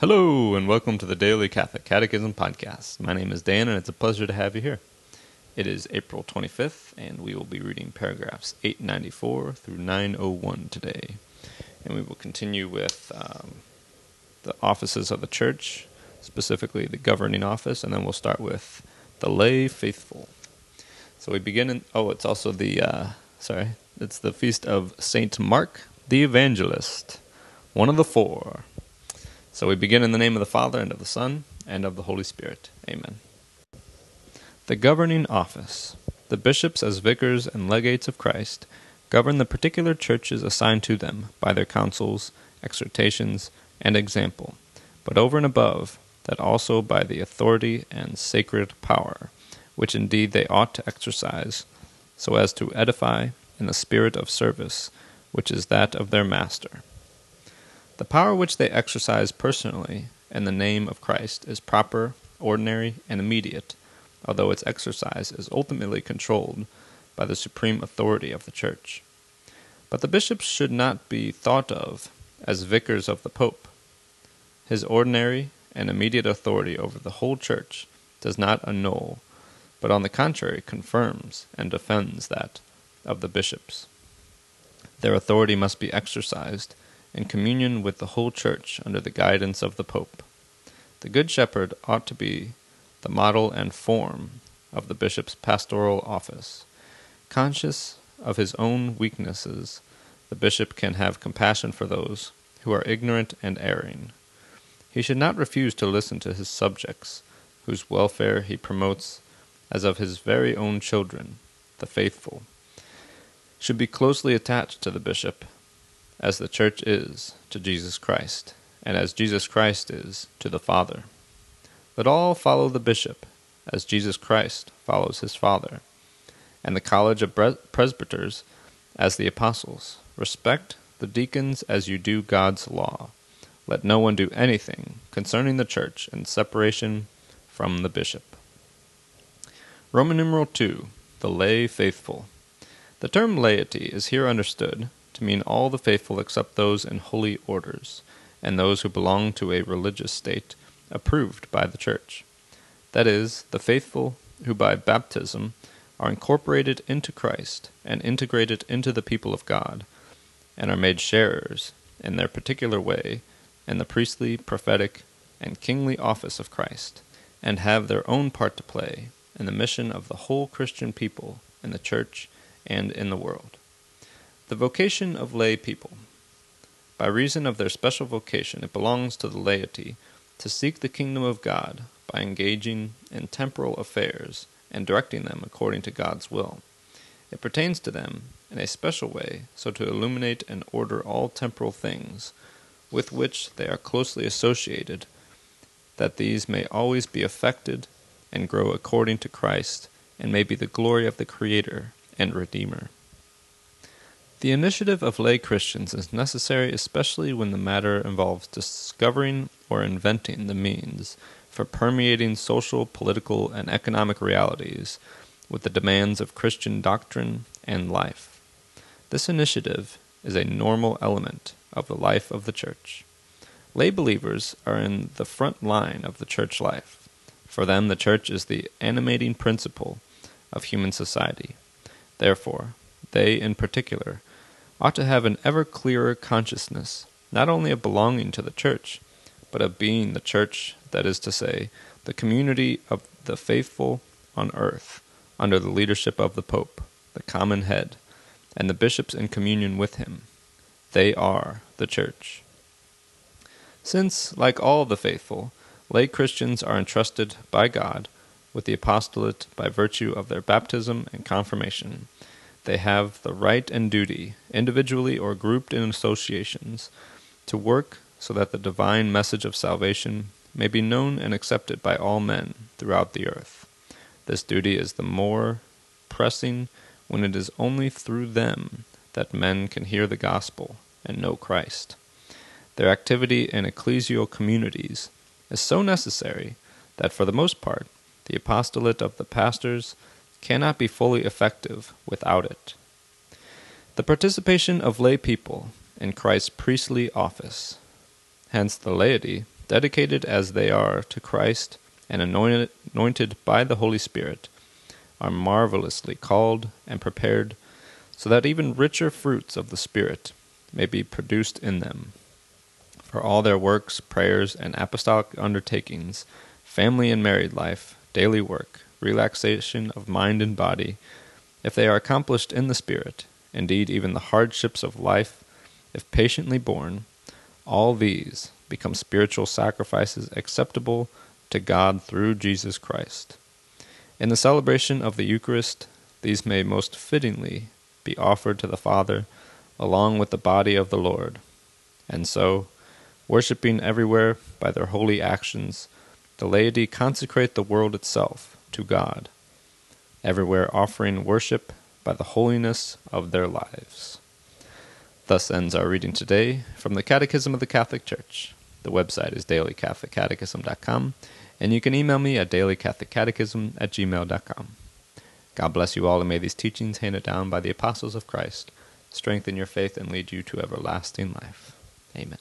Hello, and welcome to the Daily Catholic Catechism Podcast. My name is Dan, and it's a pleasure to have you here. It is April 25th, and we will be reading paragraphs 894 through 901 today. And we will continue with um, the offices of the Church, specifically the governing office, and then we'll start with the lay faithful. So we begin in, oh, it's also the, uh, sorry, it's the feast of Saint Mark the Evangelist, one of the four. So we begin in the name of the Father, and of the Son, and of the Holy Spirit. Amen. The governing office. The bishops, as vicars and legates of Christ, govern the particular churches assigned to them by their counsels, exhortations, and example, but over and above that also by the authority and sacred power, which indeed they ought to exercise, so as to edify in the spirit of service, which is that of their Master the power which they exercise personally in the name of Christ is proper, ordinary, and immediate, although its exercise is ultimately controlled by the supreme authority of the Church. But the bishops should not be thought of as vicars of the Pope. His ordinary and immediate authority over the whole Church does not annul, but on the contrary confirms and defends that of the bishops. Their authority must be exercised in communion with the whole Church under the guidance of the Pope. The Good Shepherd ought to be the model and form of the bishop's pastoral office. Conscious of his own weaknesses, the bishop can have compassion for those who are ignorant and erring. He should not refuse to listen to his subjects, whose welfare he promotes as of his very own children, the faithful. Should be closely attached to the bishop as the Church is to Jesus Christ, and as Jesus Christ is to the Father. Let all follow the bishop, as Jesus Christ follows his Father, and the college of presbyters as the apostles. Respect the deacons as you do God's law. Let no one do anything concerning the church in separation from the bishop. Roman numeral 2. The lay faithful. The term laity is here understood mean all the faithful except those in holy orders, and those who belong to a religious state approved by the Church. That is, the faithful who by baptism are incorporated into Christ and integrated into the people of God, and are made sharers in their particular way in the priestly, prophetic, and kingly office of Christ, and have their own part to play in the mission of the whole Christian people in the Church and in the world. The vocation of lay people. By reason of their special vocation, it belongs to the laity to seek the kingdom of God by engaging in temporal affairs and directing them according to God's will. It pertains to them in a special way so to illuminate and order all temporal things with which they are closely associated, that these may always be affected and grow according to Christ and may be the glory of the Creator and Redeemer. The initiative of lay Christians is necessary especially when the matter involves discovering or inventing the means for permeating social, political, and economic realities with the demands of Christian doctrine and life. This initiative is a normal element of the life of the Church. Lay believers are in the front line of the Church life. For them, the Church is the animating principle of human society. Therefore, they in particular ought to have an ever clearer consciousness, not only of belonging to the Church, but of being the Church, that is to say, the community of the faithful on earth, under the leadership of the Pope, the common head, and the bishops in communion with him. They are the Church. Since, like all the faithful, lay Christians are entrusted by God with the apostolate by virtue of their baptism and confirmation, they have the right and duty, individually or grouped in associations, to work so that the divine message of salvation may be known and accepted by all men throughout the earth. This duty is the more pressing when it is only through them that men can hear the gospel and know Christ. Their activity in ecclesial communities is so necessary that for the most part the apostolate of the pastors cannot be fully effective without it. The participation of lay people in Christ's priestly office, hence the laity, dedicated as they are to Christ and anointed, by the Holy Spirit, are marvelously called and prepared so that even richer fruits of the Spirit may be produced in them. For all their works, prayers, and apostolic undertakings, family and married life, daily work, relaxation of mind and body, if they are accomplished in the Spirit, indeed, even the hardships of life, if patiently borne, all these become spiritual sacrifices acceptable to God through Jesus Christ. In the celebration of the Eucharist, these may most fittingly be offered to the Father along with the body of the Lord. And so, worshipping everywhere by their holy actions, the laity consecrate the world itself to God, everywhere offering worship by the holiness of their lives. Thus ends our reading today from the Catechism of the Catholic Church. The website is dailycatholiccatechism.com, and you can email me at dailycatholiccatechism at gmail.com. God bless you all, and may these teachings handed down by the apostles of Christ strengthen your faith and lead you to everlasting life. Amen.